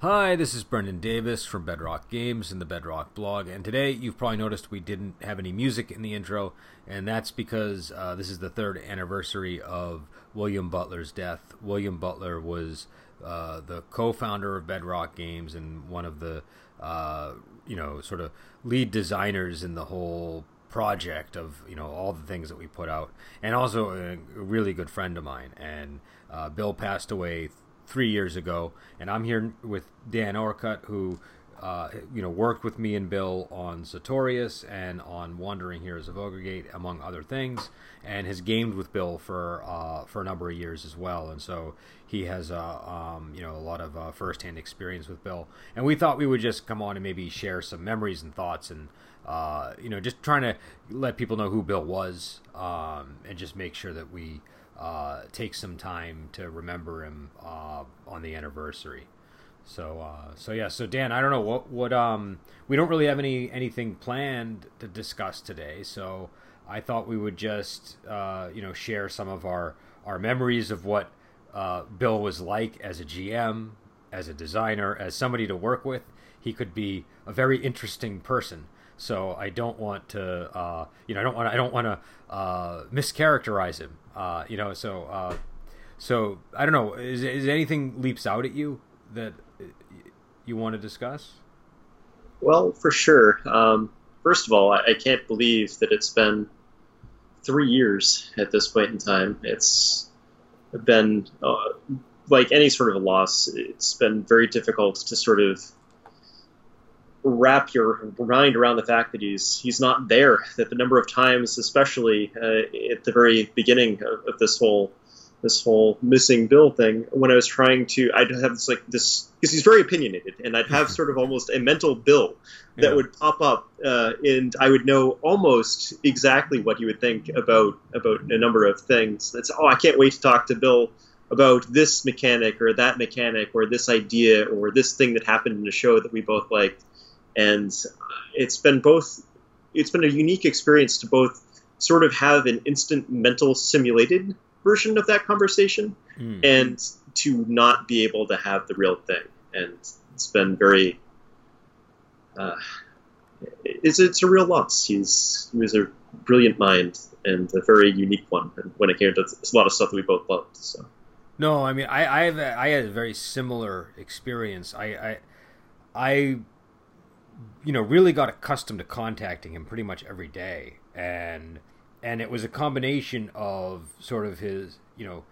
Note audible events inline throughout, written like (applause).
Hi, this is Brendan Davis from Bedrock Games and the Bedrock blog, and today you've probably noticed we didn't have any music in the intro, and that's because uh, this is the third anniversary of William Butler's death. William Butler was uh, the co-founder of Bedrock Games and one of the uh, you know sort of lead designers in the whole project of you know all the things that we put out, and also a, really good friend of mine. And uh, Bill passed away three years ago, and I'm here with Dan Orcutt, who uh, you know worked with me and Bill on Sertorius and on Wandering Heroes of Ogre Gate, among other things, and has gamed with Bill for uh, for a number of years as well. And so he has uh, um, you know a lot of uh, firsthand experience with Bill. And we thought we would just come on and maybe share some memories and thoughts and. Uh, you know, just trying to let people know who Bill was, um, and just make sure that we uh, take some time to remember him uh, on the anniversary. So uh, so yeah, so Dan, I don't know what what um we don't really have any anything planned to discuss today, so I thought we would just uh, you know share some of our our memories of what uh, Bill was like as a GM, as a designer, as somebody to work with. He could be a very interesting person. So I don't want to, uh, you know, I don't want, I don't want to uh, mischaracterize him. Uh, you know, so, uh, so I don't know. Is, is anything leaps out at you that you want to discuss? Well, for sure. Um, first of all, I, I, can't believe that it's been three years at this point in time. It's been uh, like any sort of a loss. It's been very difficult to sort of wrap your mind around the fact that he's he's not there. That the number of times, especially uh, at the very beginning of, of, this whole this whole missing Bill thing, when I was trying to, I'd have this like this because he's very opinionated, and I'd have (laughs) sort of almost a mental Bill that yeah. would pop up, uh, and I would know almost exactly what he would think about about a number of things. That's oh, I can't wait to talk to Bill about this mechanic or that mechanic or this idea or this thing that happened in the show that we both liked and it's been both it's been a unique experience to both sort of have an instant mental simulated version of that conversation mm. and to not be able to have the real thing. And it's been very uh, it's, it's a real loss. He's he was a brilliant mind and a very unique one when it came to a lot of stuff that we both loved so. No i mean i i have a, i had a very similar experience. I i i you know, really got accustomed to contacting him pretty much every day, and and it was a combination of sort of his, you know,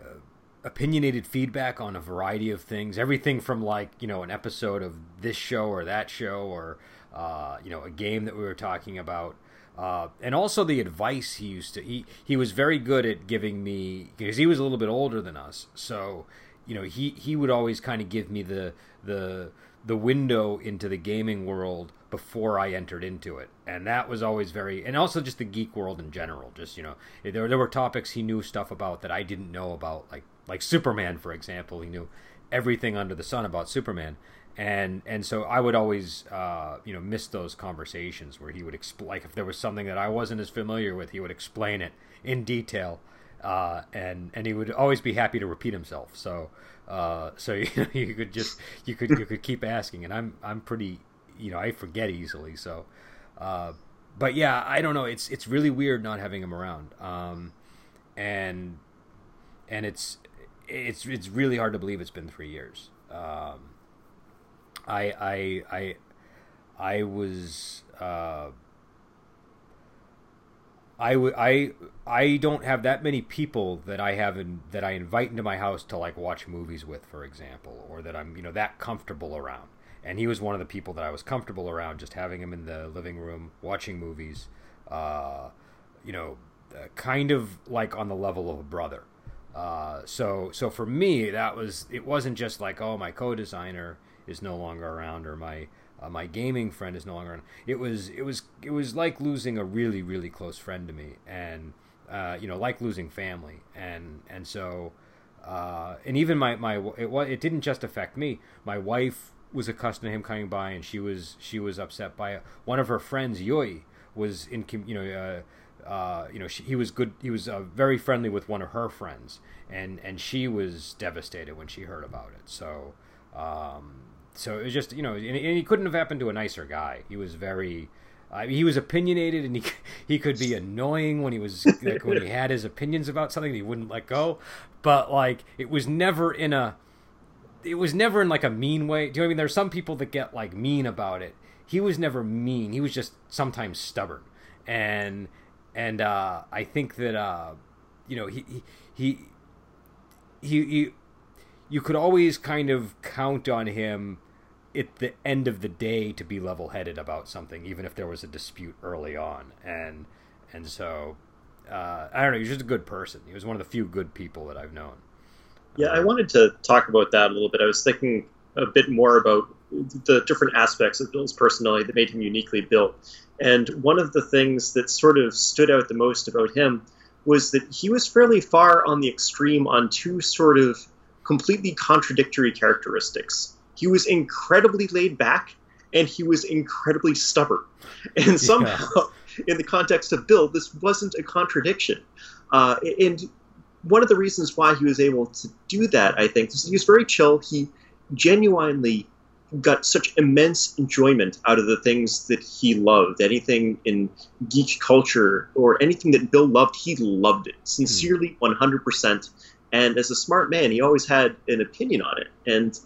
uh, opinionated feedback on a variety of things, everything from like you know an episode of this show or that show, or uh, you know a game that we were talking about. Uh, and also the advice he used to he he was very good at giving me because he was a little bit older than us. So you know he he would always kind of give me the the the window into the gaming world before I entered into it, and that was always very, and also just the geek world in general. Just you know, there there were topics he knew stuff about that I didn't know about, like like Superman, for example. He knew everything under the sun about Superman, and and so I would always uh, you know miss those conversations where he would explain, like if there was something that I wasn't as familiar with, he would explain it in detail, uh, and and he would always be happy to repeat himself. So uh, so (laughs) you, you could just you could you could keep asking, and I'm I'm pretty you know I forget easily. So, uh, but yeah, I don't know. It's it's really weird not having him around, um, and and it's it's it's really hard to believe it's been three years. Um, I I I I was. Uh, I, I I don't have that many people that I have in, that I invite into my house to like watch movies with, for example, or that I'm you know that comfortable around. And he was one of the people that I was comfortable around, just having him in the living room watching movies. Uh, you know, uh, kind of like on the level of a brother. Uh, so so for me, that was it wasn't just like oh my co-designer is no longer around or my uh, my gaming friend is no longer on. It was it was it was like losing a really really close friend to me, and uh, you know like losing family, and and so uh, and even my my it was it didn't just affect me. My wife was accustomed to him coming by, and she was she was upset by it. One of her friends, Yui, was in you know. Uh, uh, you know, she, he was good. He was uh, very friendly with one of her friends, and and she was devastated when she heard about it. So, um, so it was just you know, and, and he couldn't have happened to a nicer guy. He was very. Uh, he was opinionated, and he (laughs) he could be annoying when he was like, when he (laughs) had his opinions about something he wouldn't let go. But like, it was never in a, it was never in like a mean way. Do you know what I mean? There's some people that get like mean about it. He was never mean. He was just sometimes stubborn, and and uh, I think that uh, you know he he he, he you could always kind of count on him at the end of the day to be level-headed about something, even if there was a dispute early on. And and so uh, I don't know. He's just a good person. He was one of the few good people that I've known. Yeah, I wanted to talk about that a little bit. I was thinking a bit more about the different aspects of Bill's personality that made him uniquely Bill. And one of the things that sort of stood out the most about him was that he was fairly far on the extreme on two sort of completely contradictory characteristics. He was incredibly laid back and he was incredibly stubborn. And somehow, yeah. in the context of Bill, this wasn't a contradiction. Uh, and one of the reasons why he was able to do that, I think, is he was very chill. He genuinely got such immense enjoyment out of the things that he loved. Anything in geek culture or anything that Bill loved, he loved it sincerely, one hundred percent. And as a smart man, he always had an opinion on it, and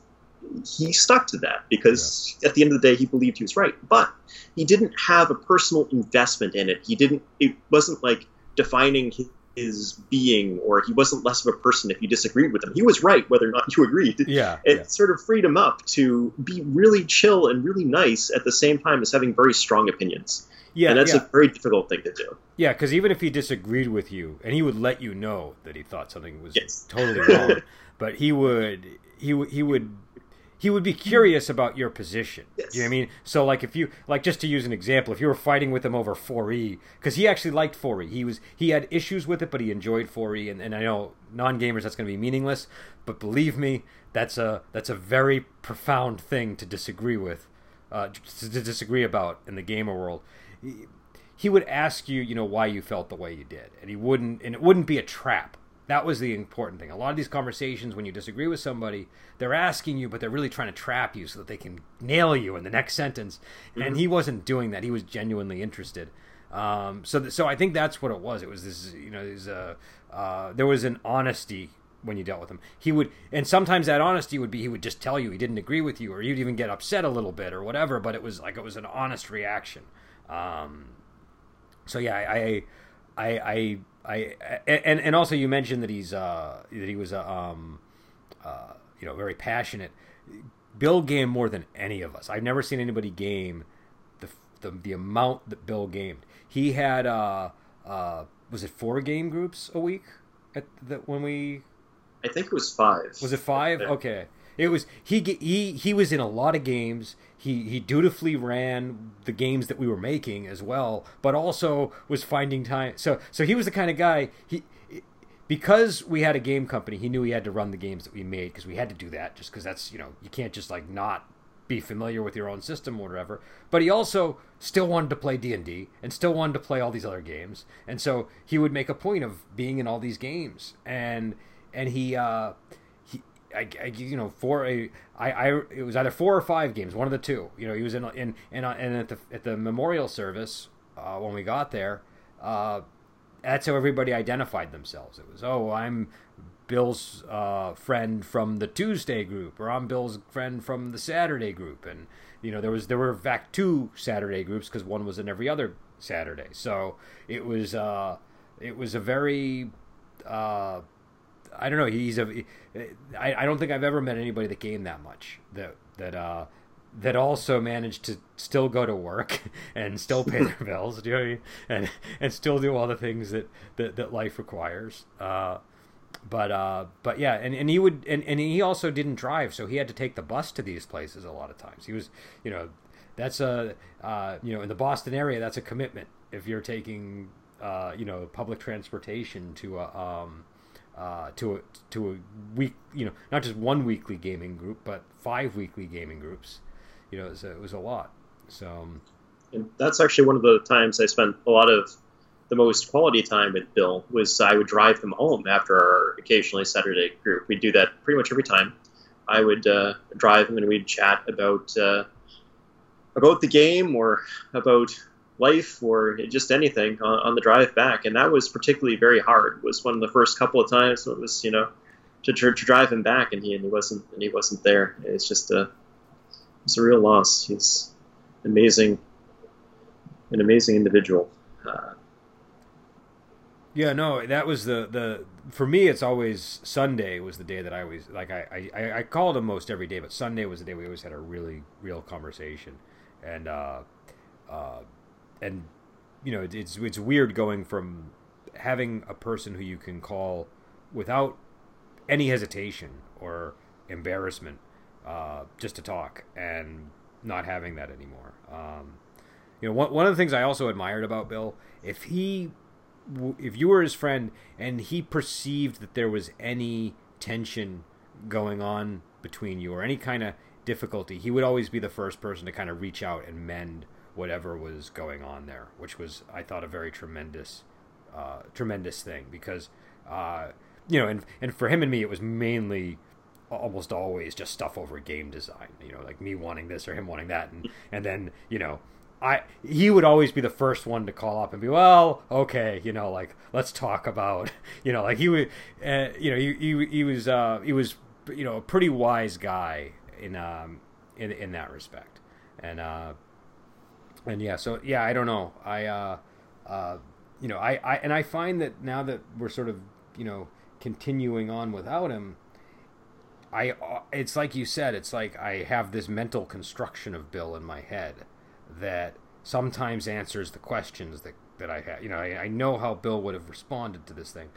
he stuck to that because yeah. at the end of the day, he believed he was right. But he didn't have a personal investment in it. He didn't. It wasn't like defining his being or he wasn't less of a person if you disagreed with him. He was right whether or not you agreed. (laughs) Yeah. It yeah. sort of freed him up to be really chill and really nice at the same time as having very strong opinions. Yeah. And that's yeah. a very difficult thing to do. Yeah, because even if he disagreed with you, and he would let you know that he thought something was yes. totally (laughs) wrong, but he would he would he would he would be curious about your position. Yes. You know what I mean? So like if you like just to use an example, if you were fighting with him over 4E, because he actually liked 4E, he was he had issues with it, but he enjoyed 4E, and, and I know non gamers that's going to be meaningless, but believe me, that's a that's a very profound thing to disagree with, uh, to, to disagree about in the gamer world. He, he would ask you, you know, why you felt the way you did, and he wouldn't, and it wouldn't be a trap that was the important thing. A lot of these conversations, when you disagree with somebody, they're asking you, but they're really trying to trap you so that they can nail you in the next sentence. Mm-hmm. And he wasn't doing that. He was genuinely interested. Um, so, th- so I think that's what it was. It was this, you know, was, uh, uh, there was an honesty when you dealt with him. He would, and sometimes that honesty would be he would just tell you he didn't agree with you, or you'd even get upset a little bit or whatever. But it was like it was an honest reaction. Um, so yeah, I, I, I, I and and also you mentioned that he's uh, that he was uh, um, uh, you know very passionate. Bill game more than any of us. I've never seen anybody game the the, the amount that Bill gamed. He had uh, uh, was it four game groups a week at the, when we. I think it was five. Was it five? Okay. It was he he he was in a lot of games. He he dutifully ran the games that we were making as well, but also was finding time. So so he was the kind of guy he because we had a game company. He knew he had to run the games that we made because we had to do that. Just because that's you know you can't just like not be familiar with your own system or whatever. But he also still wanted to play D and D and still wanted to play all these other games, and so he would make a point of being in all these games and and he. uh I, I, you know four I, I it was either four or five games one of the two. You know he was in in and at the at the memorial service uh, when we got there uh, that's how everybody identified themselves. It was oh I'm Bill's uh, friend from the Tuesday group or I'm Bill's friend from the Saturday group. And you know there was there were in fact two Saturday groups because one was in every other Saturday. So it was uh, it was a very uh, I don't know. He's a. I, I don't think I've ever met anybody that gamed that much. That that uh that also managed to still go to work (laughs) and still pay their (laughs) bills. Do you know what I mean? And and still do all the things that that, that life requires. Uh, but uh, but yeah, and, and he would and, and he also didn't drive, so he had to take the bus to these places a lot of times. He was, you know, that's a uh, you know in the Boston area that's a commitment if you're taking uh, you know public transportation to a um, uh, to a to a week, you know, not just one weekly gaming group, but five weekly gaming groups. You know, it was a, it was a lot. So, um, and that's actually one of the times I spent a lot of the most quality time with Bill was I would drive him home after our occasionally Saturday group. We'd do that pretty much every time. I would uh, drive him and we'd chat about uh, about the game or about life or just anything on, on, the drive back. And that was particularly very hard. It was one of the first couple of times it was you know to, to, to drive him back and he and he wasn't and he wasn't there. It's just a it's a real loss. He's amazing, an amazing individual. Uh, yeah, no, that was the the for me. It's always Sunday was the day that I always like. I I, I called him most every day, but Sunday was the day we always had a really real conversation, and uh, uh, and you know it's it's weird going from having a person who you can call without any hesitation or embarrassment uh, just to talk and not having that anymore. Um, you know, one, one of the things I also admired about Bill, if he, if you were his friend and he perceived that there was any tension going on between you or any kind of difficulty, he would always be the first person to kind of reach out and mend whatever was going on there, which was I thought a very tremendous, uh, tremendous thing because, uh, you know, and and for him and me, it was mainly almost always just stuff over game design. You know, like me wanting this or him wanting that, and and then you know. I he would always be the first one to call up and be well okay you know like let's talk about (laughs) you know like he would uh, you know he, he, he was uh, he was you know a pretty wise guy in um in in that respect and uh and yeah so yeah I don't know. I uh uh you know I, I and I find that now that we're sort of you know continuing on without him I it's like you said it's like I have this mental construction of Bill in my head that sometimes answers the questions that that I have you know I, I know how Bill would have responded to this thing.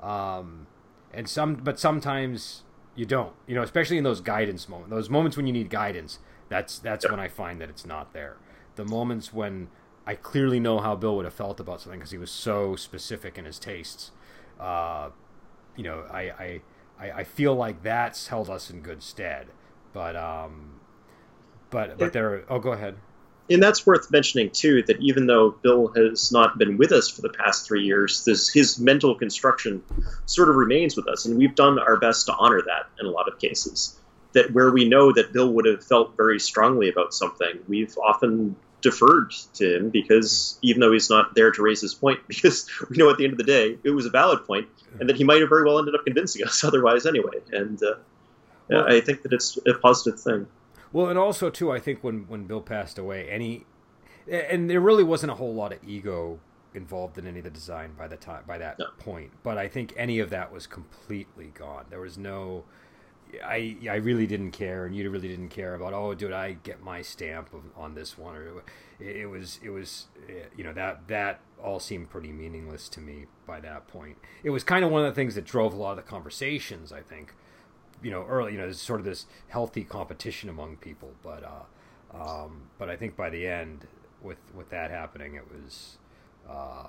Um, and some but sometimes you don't you know especially in those guidance moments those moments when you need guidance that's that's when I find that it's not there the moments when I clearly know how Bill would have felt about something because he was so specific in his tastes uh, you know I, I I, feel like that's held us in good stead. But um, but but there. Oh, go ahead. And that's worth mentioning too. That even though Bill has not been with us for the past three years, this, his mental construction sort of remains with us, and we've done our best to honor that in a lot of cases. That where we know that Bill would have felt very strongly about something, we've often deferred to him because even though he's not there to raise his point, (laughs) because we know at the end of the day it was a valid point, and that he might have very well ended up convincing us (laughs) otherwise anyway. And uh, well, I think that it's a positive thing. Well, and also too, I think when when Bill passed away, any and there really wasn't a whole lot of ego involved in any of the design by the time by that no. point. But I think any of that was completely gone. There was no I I really didn't care, and you really didn't care about. Oh, did I get my stamp of, on this one? Or it, it, was it was you know that that all seemed pretty meaningless to me by that point. It was kind of one of the things that drove a lot of the conversations. I think, you know, early you know, there's sort of this healthy competition among people, but uh, um, but I think by the end, with with that happening, it was uh,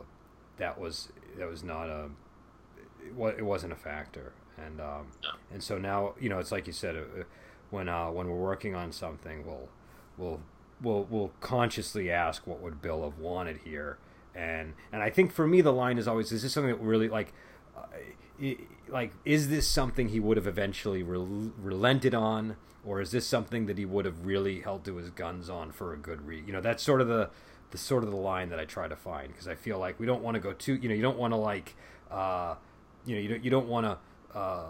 that was that was not a it, it wasn't a factor and um, and so now you know it's like you said, uh, when uh, when we're working on something, we'll we'll we'll we'll consciously ask what would Bill have wanted here, and and I think for me the line is always is this something that really like. Uh, like is this something he would have eventually rel- relented on? Or is this something that he would have really held to his guns on for a good reason you know that's sort of the the sort of the line that i try to find. Because i feel like we don't want to go too you know you don't want to like uh you know you don't you don't want to uh,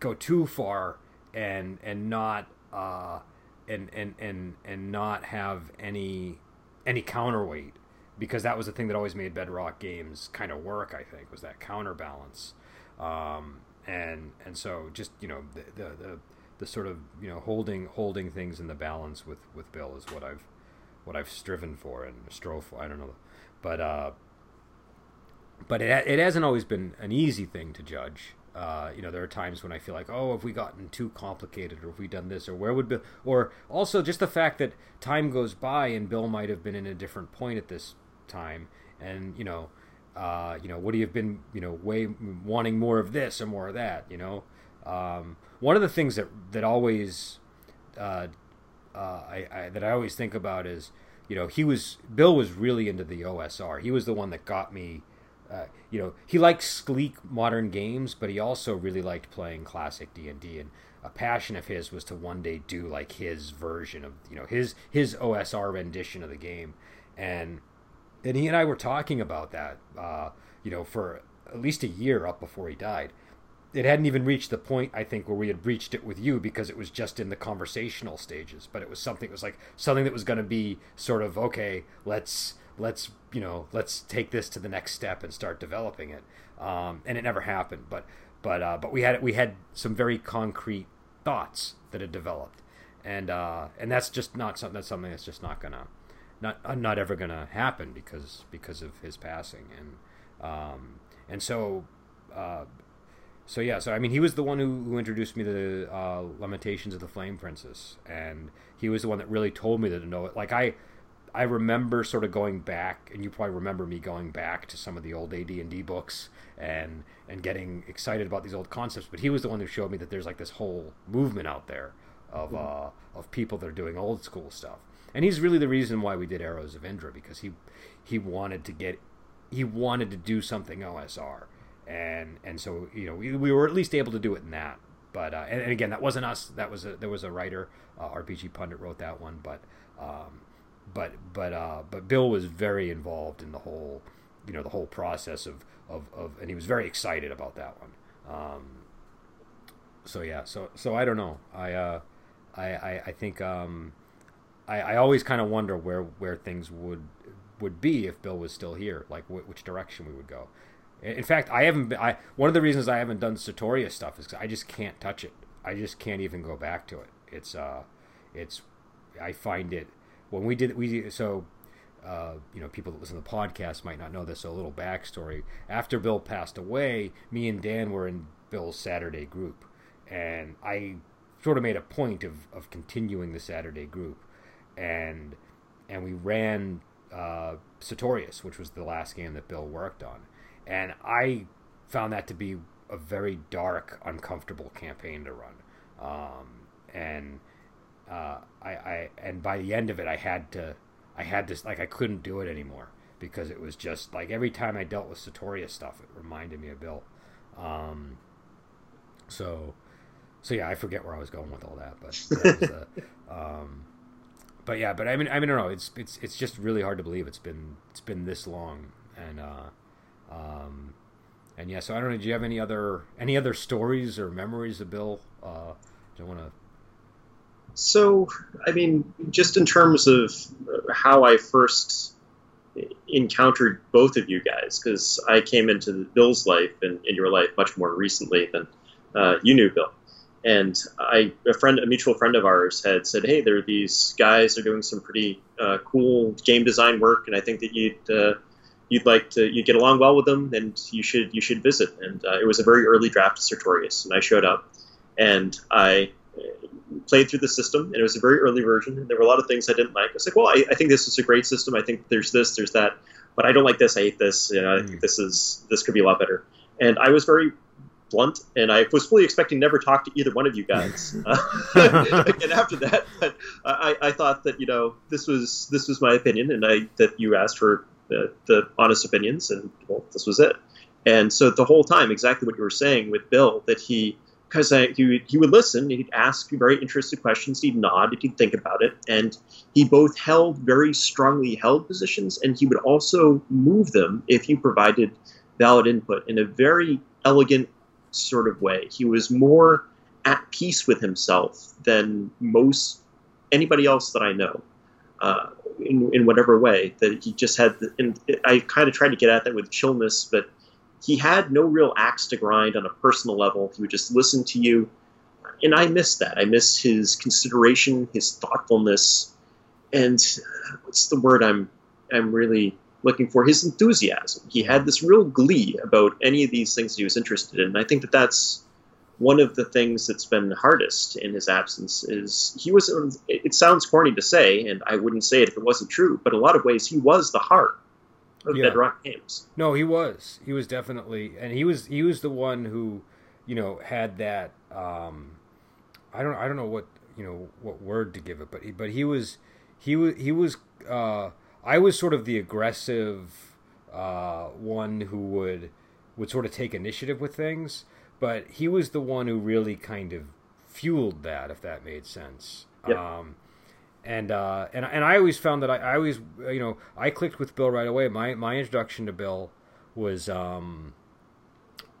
go too far and and not uh, and and and and not have any any counterweight because that was the thing that always made Bedrock games kind of work. I think was that counterbalance, um, and and so just you know the, the, the the sort of you know holding holding things in the balance with with Bill is what I've what I've striven for and strove for. I don't know, but uh, but it it hasn't always been an easy thing to judge. Uh, you know, there are times when I feel like, oh, have we gotten too complicated, or have we done this, or where would Bill, or also just the fact that time goes by and Bill might have been in a different point at this time, and you know, uh, you know, would he have been, you know, way wanting more of this or more of that, you know? Um, one of the things that that always, uh, uh I, I that I always think about is, you know, he was Bill was really into the OSR. He was the one that got me uh, you know, he likes sleek modern games, but he also really liked playing classic D and D. And a passion of his was to one day do like his version of you know his his OSR rendition of the game. And and he and I were talking about that, uh, you know, for at least a year up before he died. It hadn't even reached the point I think where we had reached it with you because it was just in the conversational stages. But it was something. It was like something that was going to be sort of okay. Let's let's you know let's take this to the next step and start developing it. Um, and it never happened. But but uh, but we had we had some very concrete thoughts that had developed, and uh, and that's just not something that's something that's just not gonna not uh, not ever gonna happen because because of his passing and um, and so. Uh, so yeah, so I mean, he was the one who, who introduced me to the uh, Lamentations of the Flame Princess, and he was the one that really told me that to know it. Like I, I remember sort of going back, and you probably remember me going back to some of the old AD and D books and and getting excited about these old concepts. But he was the one who showed me that there's like this whole movement out there of mm-hmm. uh, of people that are doing old school stuff. And he's really the reason why we did Arrows of Indra because he he wanted to get he wanted to do something OSR, and and so you know we, we were at least able to do it in that. But uh, and, and, again, that wasn't us. That was a, there was a writer, uh, RPGPundit wrote that one. But um, but but uh, but Bill was very involved in the whole you know the whole process of, of, of and he was very excited about that one. Um, so yeah, so so I don't know. I uh, I, I, I think um, I, I always kind of wonder where where things would would be if Bill was still here, like which direction we would go. In fact, I haven't. Been, I one of the reasons I haven't done Sertorius stuff is I just can't touch it. I just can't even go back to it. It's uh, it's I find it when we did we so uh, you know people that listen to the podcast might not know this so a little backstory. After bill passed away me and dan were in bill's saturday group and i sort of made a point of, of continuing the saturday group. And and we ran uh, Sertorius, which was the last game that bill worked on. And i found that to be a very dark uncomfortable campaign to run. Um, and uh, I, I and by the end of it, I had to, I had this like I couldn't do it anymore because it was just like every time I dealt with Sertorius stuff, it reminded me of Bill. Um, so, so yeah, I forget where I was going with all that, but that uh, (laughs) um, but yeah, but I mean, I mean, I don't know. It's it's it's just really hard to believe it's been it's been this long, and uh, um, and yeah. So I don't know. Do you have any other any other stories or memories of Bill? Uh, do you want to so, I mean, just in terms of how I first encountered both of you guys, because I came into Bill's life and in your life much more recently than uh, you knew Bill. And I, a friend, a mutual friend of ours, had said, "Hey, there are these guys. They're doing some pretty uh, cool game design work, and I think that you'd uh, you'd like to you get along well with them, and you should you should visit." And uh, it was a very early draft of Sertorius, and I showed up, and I played through the system, and it was a very early version. And there were a lot of things I didn't like. I was like, well, I, I think this is a great system. I think there's this, there's that, but I don't like this. I hate this. You know, I think hmm. this is this could be a lot better. And I was very blunt, and I was fully expecting never talk to either one of you guys. (laughs) uh, (laughs) and after that, but I, I thought that you know this was this was my opinion, and I that you asked for the, the honest opinions, and well, this was it. And so the whole time, exactly what you were saying with Bill, that he because he would, he would listen, he'd ask very interested questions, he'd nod, he'd think about it, and he both held very strongly held positions, and he would also move them if you provided valid input in a very elegant sort of way. He was more at peace with himself than most anybody else that I know. Uh, in, in whatever way that he just had, the, and I kind of tried to get at that with chillness, but he had no real axe to grind on a personal level. He would just listen to you. And I miss that. I miss his consideration, his thoughtfulness, and uh, what's the word I'm I'm really looking for? His enthusiasm. He had this real glee about any of these things he was interested in. And I think that that's one of the things that's been hardest in his absence is he was it sounds corny to say and i wouldn't say it if it wasn't true but a lot of ways he was the heart yeah. Bedrock Games. No, he was. He was definitely, and he was he was the one who, you know, had that. Um, I don't I don't know what you know what word to give it, but he, but he was he was he was. Uh, I was sort of the aggressive uh, one who would would sort of take initiative with things, but he was the one who really kind of fueled that, if that made sense. Yep. Um, and uh, and and I always found that I, I always you know I clicked with Bill right away. My my introduction to Bill was um,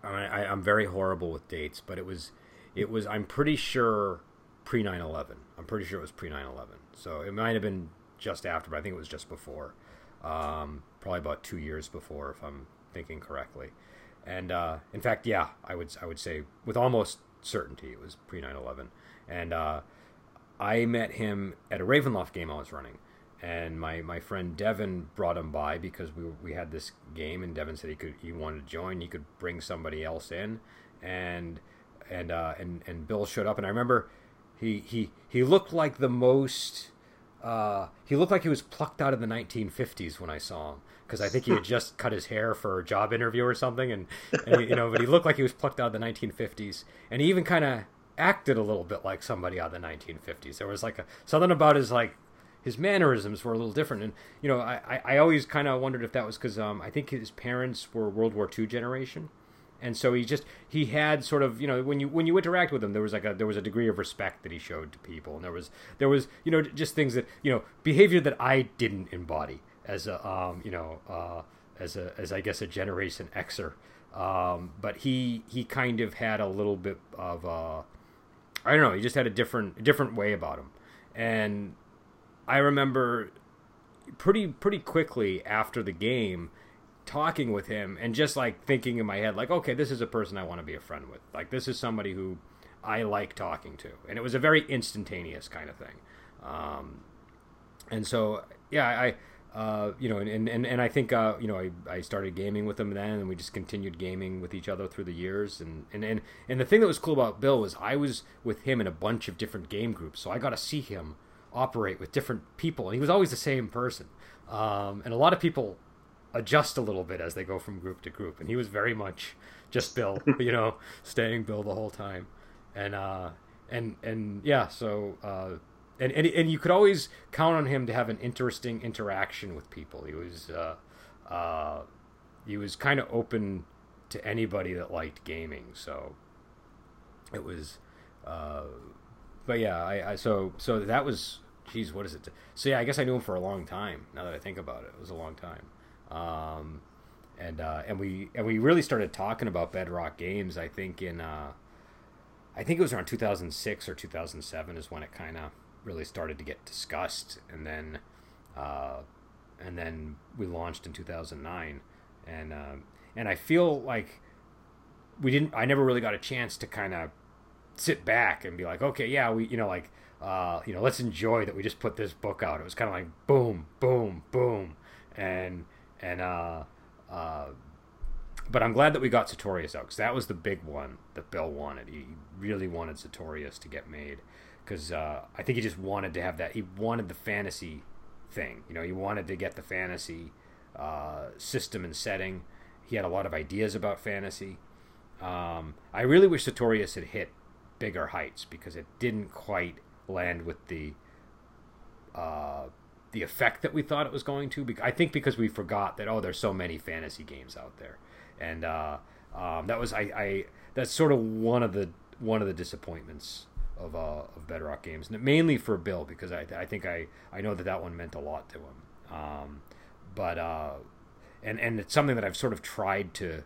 I, I'm very horrible with dates, but it was it was I'm pretty sure pre 9/11. I'm pretty sure it was pre 9/11. So it might have been just after, but I think it was just before. Um, probably about two years before, if I'm thinking correctly. And uh, in fact, yeah, I would I would say with almost certainty it was pre 9/11. And uh, I met him at a Ravenloft game I was running, and my, my friend Devin brought him by because we we had this game, and Devin said he could he wanted to join, he could bring somebody else in, and and uh, and and Bill showed up, and I remember he he he looked like the most. Uh, he looked like he was plucked out of the 1950s when I saw him because I think he had (laughs) just cut his hair for a job interview or something, and, and you know, but he looked like he was plucked out of the 1950s, and he even kind of acted a little bit like somebody out of the 1950s. There was like a something about his like his mannerisms were a little different, and you know, I I always kind of wondered if that was because um, I think his parents were World War II generation, and so he just he had sort of you know when you when you interact with him there was like a there was a degree of respect that he showed to people. And there was there was you know just things that you know behavior that I didn't embody as a um, you know uh, as a as I guess a generation Xer. Um, but he he kind of had a little bit of uh, I don't know he just had a different different way about him. And I remember pretty pretty quickly after the game talking with him and just like thinking in my head like okay this is a person i want to be a friend with. Like this is somebody who i like talking to. And it was a very instantaneous kind of thing. Um, and so yeah i uh, you know and, and, and i think uh, you know I, I started gaming with him then and we just continued gaming with each other through the years and, and, and, and the thing that was cool about bill was i was with him in a bunch of different game groups so i got to see him operate with different people and he was always the same person um, and a lot of people adjust a little bit as they go from group to group. And he was very much just Bill, (laughs) you know, staying Bill the whole time. And uh, and and yeah, so uh, and, and and you could always count on him to have an interesting interaction with people. He was uh, uh, he was kind of open to anybody that liked gaming. So it was, uh, but yeah, I, I so so that was. Geez, what is it? So yeah, I guess I knew him for a long time. Now that I think about it, it was a long time. Um, and uh, and we and we really started talking about Bedrock games. I think in uh, I think it was around 2006 or 2007 is when it kind of really started to get discussed, and then uh, and then we launched in 2009, and uh, and I feel like we didn't. I never really got a chance to kind of sit back and be like, okay, yeah, we you know like. Uh, you know, let's enjoy that we just put this book out. It was kind of like boom, boom, boom, and and uh, uh, but I'm glad that we got Sertorius out because that was the big one that Bill wanted. He really wanted Sertorius to get made because uh, I think he just wanted to have that. He wanted the fantasy thing. You know, he wanted to get the fantasy uh, system and setting. He had a lot of ideas about fantasy. Um, I really wish Sertorius had hit bigger heights because it didn't quite land with the uh, the effect that we thought it was going to. I think because we forgot that oh, there's so many fantasy games out there, and uh, um, that was I, I that's sort of one of the one of the disappointments of uh, of Bedrock games, mainly for Bill because I I think I I know that that one meant a lot to him. Um, but uh, and and it's something that I've sort of tried to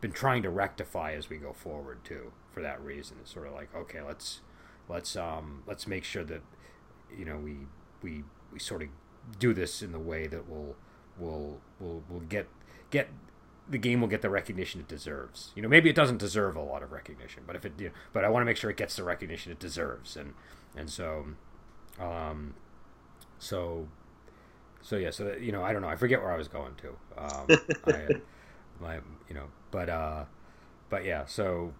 been trying to rectify as we go forward too. For that reason, it's sort of like okay, let's let's um let's make sure that you know we we we sort of do this in the way that will will will will get get the game will get the recognition it deserves. You know, maybe it doesn't deserve a lot of recognition, but if it, you know, but I want to make sure it gets the recognition it deserves, and and so, um, so, so yeah, so you know, I don't know, I forget where I was going to, um, (laughs) I, my, you know, but uh, but yeah, so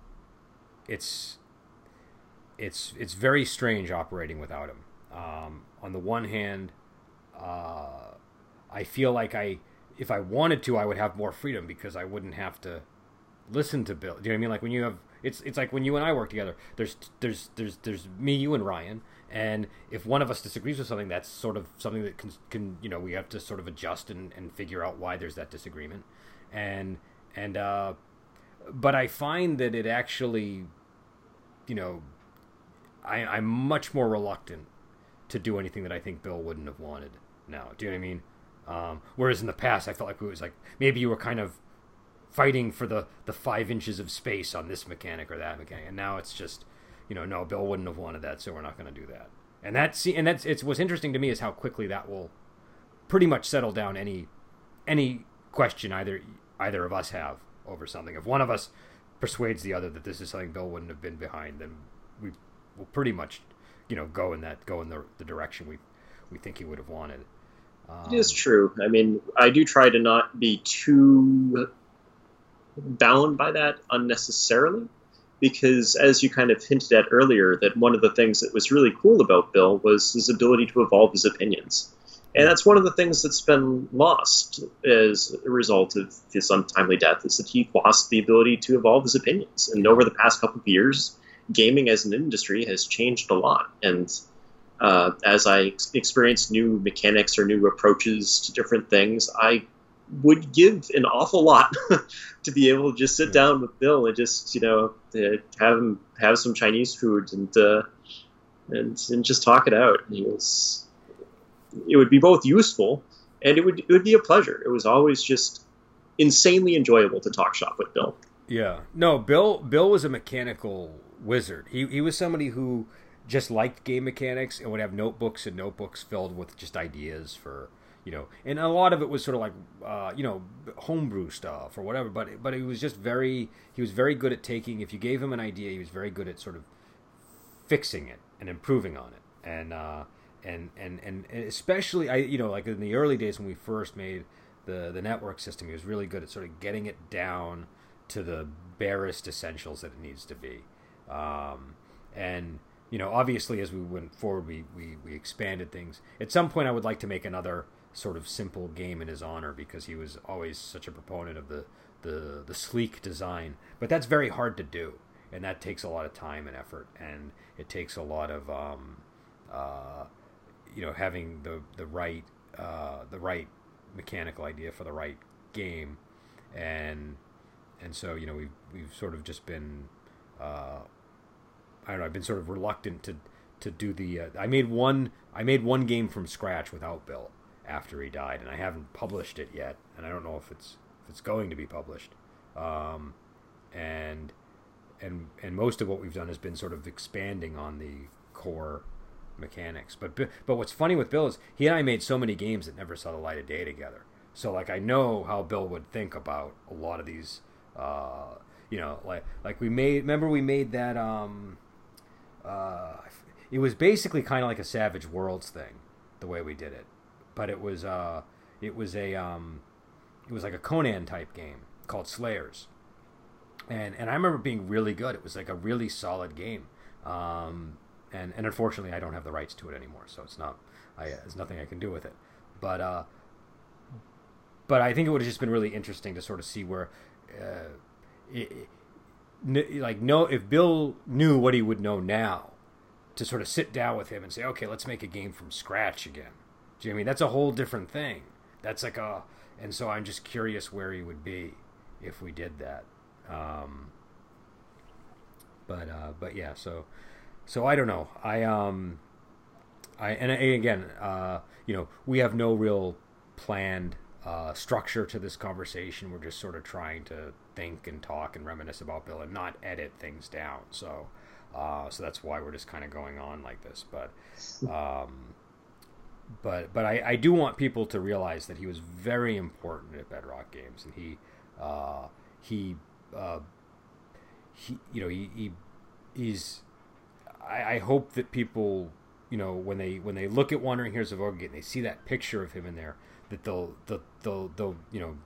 it's it's it's very strange operating without him. Um, on the one hand, uh, I feel like I, if I wanted to, I would have more freedom because I wouldn't have to listen to Bill. Do you know what I mean? Like when you have, it's it's like when you and I work together. There's there's there's there's me, you, and Ryan, And if one of us disagrees with something, that's sort of something that can, can you know, we have to sort of adjust and, and figure out why there's that disagreement. And, and, uh, but I find that it actually, you know, I, I'm much more reluctant to do anything that I think Bill wouldn't have wanted now. Do you know what I mean? Um, whereas in the past, I felt like it was like maybe you were kind of fighting for the, the five inches of space on this mechanic or that mechanic, and now it's just you know, no, Bill wouldn't have wanted that, so we're not going to do that. And that's and that's it's what's interesting to me is how quickly that will pretty much settle down any any question either either of us have over something. If one of us persuades the other that this is something Bill wouldn't have been behind, then we will pretty much you know go in that go in the, the direction we we think he would have wanted. Um, it is true. I mean, I do try to not be too bound by that unnecessarily because as you kind of hinted at earlier that one of the things that was really cool about bill was his ability to evolve his opinions. And that's one of the things that's been lost as a result of his untimely death is that he lost the ability to evolve his opinions. And over the past couple of years gaming as an industry has changed a lot. And uh, as i ex- experience new mechanics or new approaches to different things i would give an awful lot (laughs) to be able to just sit down with Bill and just you know have him have some Chinese food and uh, and and just talk it out. It was it would be both useful and it would it would be a pleasure. It was always just insanely enjoyable to talk shop with Bill. Yeah, no, Bill Bill was a mechanical wizard. He he was somebody who just liked game mechanics and would have notebooks and notebooks filled with just ideas for you know, and a lot of it was sort of like, uh, you know, homebrew stuff or whatever. But but he was just very he was very good at taking. If you gave him an idea, he was very good at sort of fixing it and improving on it. And uh, and and and especially I you know like in the early days when we first made the the network system, he was really good at sort of getting it down to the barest essentials that it needs to be. Um, and you know, obviously, as we went forward, we, we, we expanded things. At some point, I would like to make another sort of simple game in his honor because he was always such a proponent of the, the, the sleek design. But that's very hard to do, and that takes a lot of time and effort, and it takes a lot of um, uh, you know having the the right uh, the right mechanical idea for the right game, and and so you know we've we've sort of just been uh, I don't know I've been sort of reluctant to to do the uh, I made one I made one game from scratch without Bill after he died, and I haven't published it yet, and I don't know if it's if it's going to be published. Um, and and and most of what we've done has been sort of expanding on the core mechanics. But but what's funny with Bill is he and I made so many games that never saw the light of day together. So like I know how Bill would think about a lot of these. Uh, you know, like like we made. Remember we made that. Um, uh, it was basically kind of like a Savage Worlds thing, the way we did it but it was uh, it was a um, it was like a Conan type game called Slayers, and and I remember being really good. It was like a really solid game, um, and and unfortunately I don't have the rights to it anymore, so it's not I there's nothing I can do with it, but uh, but I think it would have just been really interesting to sort of see where. Uh, it, like no if bill knew what he would know now to sort of sit down with him and say okay let's make a game from scratch again do you know I mean that's a whole different thing? That's like a, and so I'm just curious where he would be if we did that. Um, but uh, but yeah, so so I don't know. I um, I and again, uh, you know, we have no real planned uh, structure to this conversation. We're just sort of trying to think and talk and reminisce about Bill and not edit things down. So, uh, so that's why we're just kind of going on like this. But, um, but but I, I do want people to realize that he was very important at Bedrock Games, and he uh, he uh, he you know he, he he's I, I hope that people you know when they when they look at Wandering Heroes of Ogre and they see that picture of him in there that they'll they'll they'll, they'll you know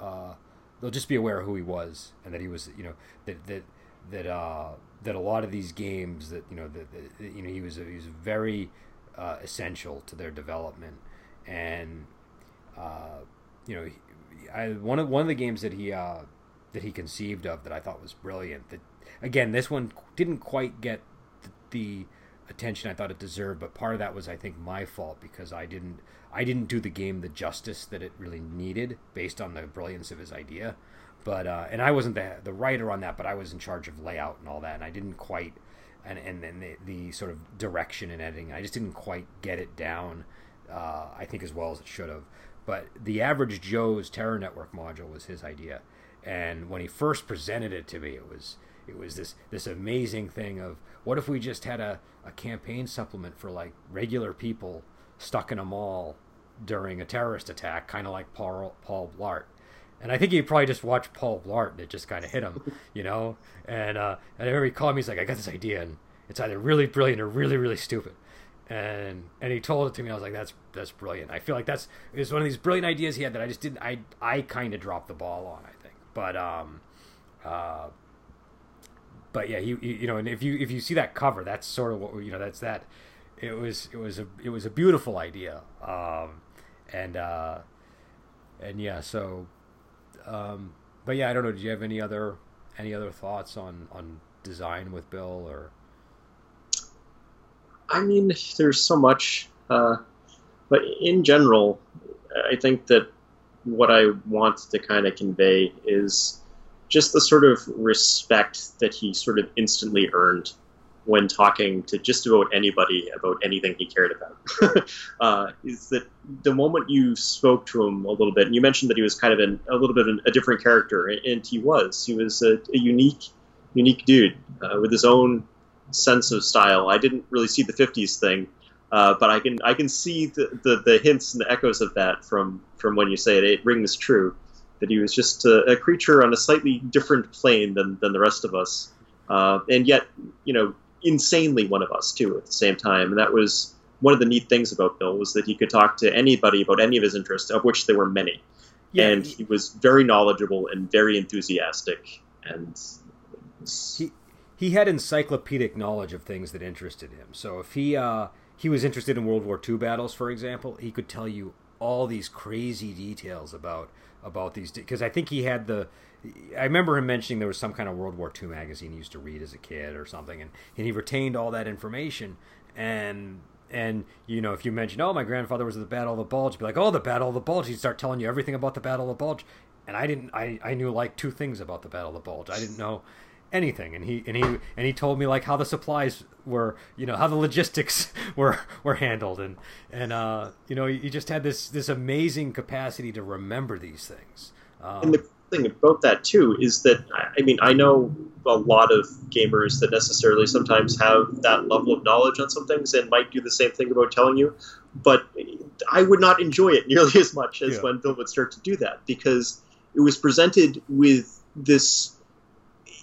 uh, they'll just be aware of who he was and that he was you know that that that uh, that a lot of these games that you know that, that you know he was he was very uh, essential to their development. And uh, you know, I, one of one of the games that he uh, that he conceived of that I thought was brilliant. That again, this one didn't quite get the, the attention I thought it deserved, but part of that was I think my fault because I didn't I didn't do the game the justice that it really needed based on the brilliance of his idea. But uh, and I wasn't the the writer on that, but I was in charge of layout and all that, and I didn't quite and and then the, the sort of direction and editing. I just didn't quite get it down. Uh, I think as well as it should have. But the average Joe's Terror Network module was his idea, and when he first presented it to me, it was it was this this amazing thing of what if we just had a, a campaign supplement for like regular people stuck in a mall during a terrorist attack, kind of like Paul Paul Blart. And I think he probably just watched Paul Blart and it just kind of hit him, you know. And uh, and remember he called me. He's like, "I got this idea, and it's either really brilliant or really really stupid." And and he told it to me. I was like, "That's that's brilliant." I feel like that's it's one of these brilliant ideas he had that I just didn't. I I kind of dropped the ball on. I think, but um, uh, but yeah, he, he, you know, and if you if you see that cover, that's sort of what you know. That's that. It was it was a it was a beautiful idea, um, and uh, and yeah, so, um, but yeah, I don't know. Do you have any other any other thoughts on on design with Bill or? I mean, there's so much, uh, but in general, I think that what I want to kind of convey is just the sort of respect that he sort of instantly earned when talking to just about anybody about anything he cared about. (laughs) uh, is that the moment you spoke to him a little bit, and you mentioned that he was kind of in, a little bit of a different character, and he was. He was a, a unique, unique dude uh, with his own sense of style. I didn't really see the '50s thing, uh, but I can I can see the, the, the hints and the echoes of that from from when you say it. It rings true that he was just a, a, creature on a slightly different plane than, than the rest of us, uh, and yet, you know, insanely one of us too at the same time. And that was one of the neat things about Bill was that he could talk to anybody about any of his interests, of which there were many, yeah, and he, he was very knowledgeable and very enthusiastic, and he he had encyclopedic knowledge of things that interested him. So if he uh, he was interested in World War II battles, for example, he could tell you all these crazy details about about these because I think he had the. I remember him mentioning there was some kind of World War II magazine he used to read as a kid or something, and, and he retained all that information. And and you know, if you mentioned, oh, my grandfather was at the Battle of the Bulge, be like, oh, the Battle of the Bulge. He'd start telling you everything about the Battle of the Bulge. And I didn't. I, I knew like two things about the Battle of the Bulge. I didn't know anything and he and he and he told me like how the supplies were you know how the logistics (laughs) were were handled and and uh you know he just had this this amazing capacity to remember these things um, and the thing about that too is that i mean i know a lot of gamers that necessarily sometimes have that level of knowledge on some things and might do the same thing about telling you but i would not enjoy it (laughs) nearly as much as yeah. when bill would start to do that because it was presented with this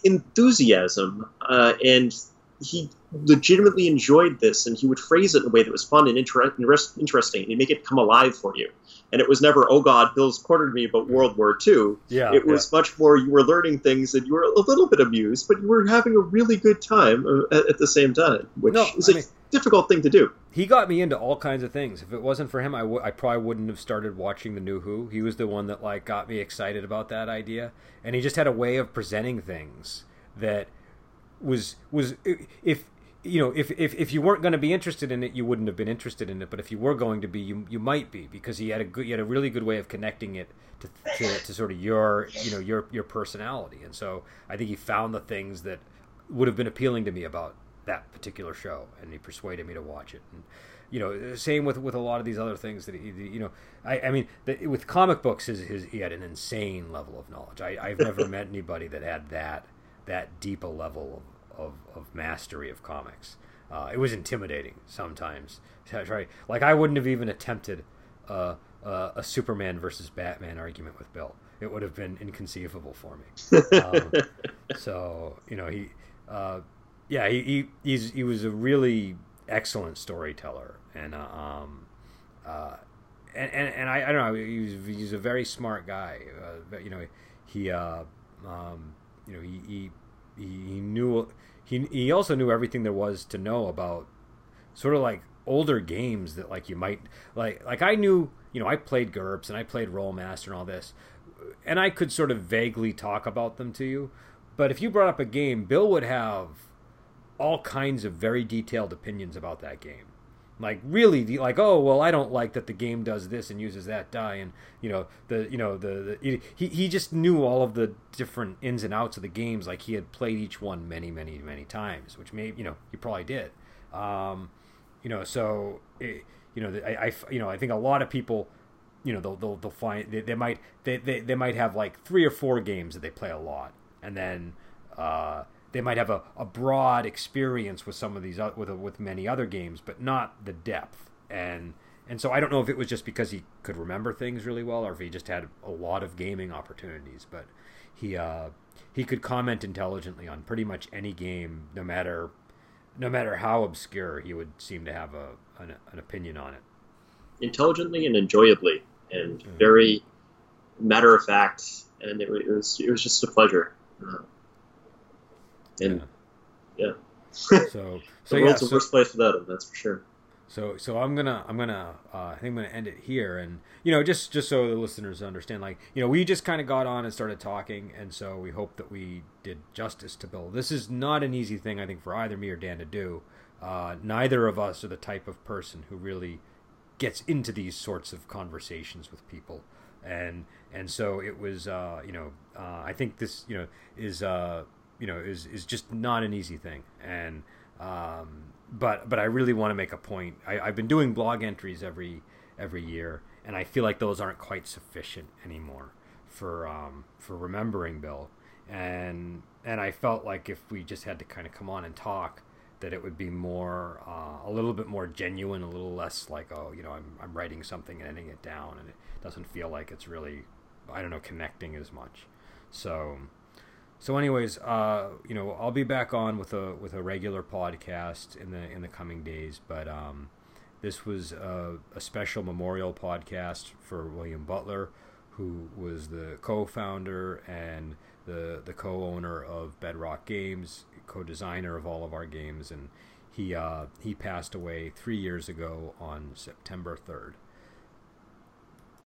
enthusiasm, uh, and he legitimately enjoyed this, and he would phrase it in a way that was fun and inter- interesting, and make it come alive for you. And it was never, oh God, Bill's cornered me about World War II. Yeah, it was yeah. much more you were learning things and you were a little bit amused, but you were having a really good time uh, at, at the same time, which no, is I a mean, difficult thing to do. He got me into all kinds of things. If it wasn't for him, I, w- I probably wouldn't have started watching the new Who. He was the one that like got me excited about that idea, and he just had a way of presenting things that was was if you know if if, if you weren't going to be interested in it you wouldn't have been interested in it. But if you were going to be you you might be because he had a good he had a really good way of connecting it to, to, to sort of your you know your your personality. And so I think he found the things that would have been appealing to me about that particular show and he persuaded me to watch it. And you know same with with a lot of these other things that he, you know I, I mean the, with comic books his, his, he had an insane level of knowledge. I, I've never (laughs) met anybody that had that that deep a level of, of, mastery of comics. Uh, it was intimidating sometimes. (laughs) Right? Like I wouldn't have even attempted a, a, a, Superman versus Batman argument with Bill. It would have been inconceivable for me. Um, (laughs) so you know he, uh, yeah, he, he he's he was a really excellent storyteller, and uh, um, uh, and, and, and I, I don't know he's he's a very smart guy. Uh, you know he uh, um, you know he, he he, knew he he also knew everything there was to know about sort of like older games that like you might like like I knew you know I played GURPS and I played Rolemaster and all this and I could sort of vaguely talk about them to you but if you brought up a game Bill would have all kinds of very detailed opinions about that game like really like oh well i don't like that the game does this and uses that die and you know the you know the, the he, he just knew all of the different ins and outs of the games. Like he had played each one many many many times which may you know he probably did. Um, you know so it, you know I, I you know i think a lot of people you know they'll they'll, they'll find they, they might they, they, they might have like three or four games that they play a lot. And then uh they might have a, a broad experience with some of these with with many other games, but not the depth. And and so I don't know if it was just because he could remember things really well, or if he just had a lot of gaming opportunities. But he uh, he could comment intelligently on pretty much any game, no matter no matter how obscure. He would seem to have a an, an opinion on it. Intelligently and enjoyably, and mm-hmm. very matter of fact, and it, was it was just a pleasure. Uh, and yeah, yeah. so (laughs) so the world's yeah, the worst place without him. That's for sure. So so I'm gonna I'm gonna uh, I think I'm gonna end it here, and you know just just so the listeners understand, like you know we just kind of got on and started talking, and so we hope that we did justice to Bill. This is not an easy thing I think for either me or Dan to do. Uh, neither of us are the type of person who really gets into these sorts of conversations with people, and and so it was uh, you know uh, I think this you know is uh, you know is is just not an easy thing. And um, but but I really want to make a point. I, I've been doing blog entries every every year and I feel like those aren't quite sufficient anymore for um, for remembering Bill. And and I felt like if we just had to kind of come on and talk that it would be more uh, a little bit more genuine a little less like oh you know I'm, I'm writing something and ending it down and it doesn't feel like it's really I don't know connecting as much. So so, anyways, uh, you know, I'll be back on with a with a regular podcast in the in the coming days. But um, this was a, a, special memorial podcast for William Butler, who was the co-founder and the the co-owner of Bedrock Games, co-designer of all of our games, and he uh, he passed away three years ago on September third.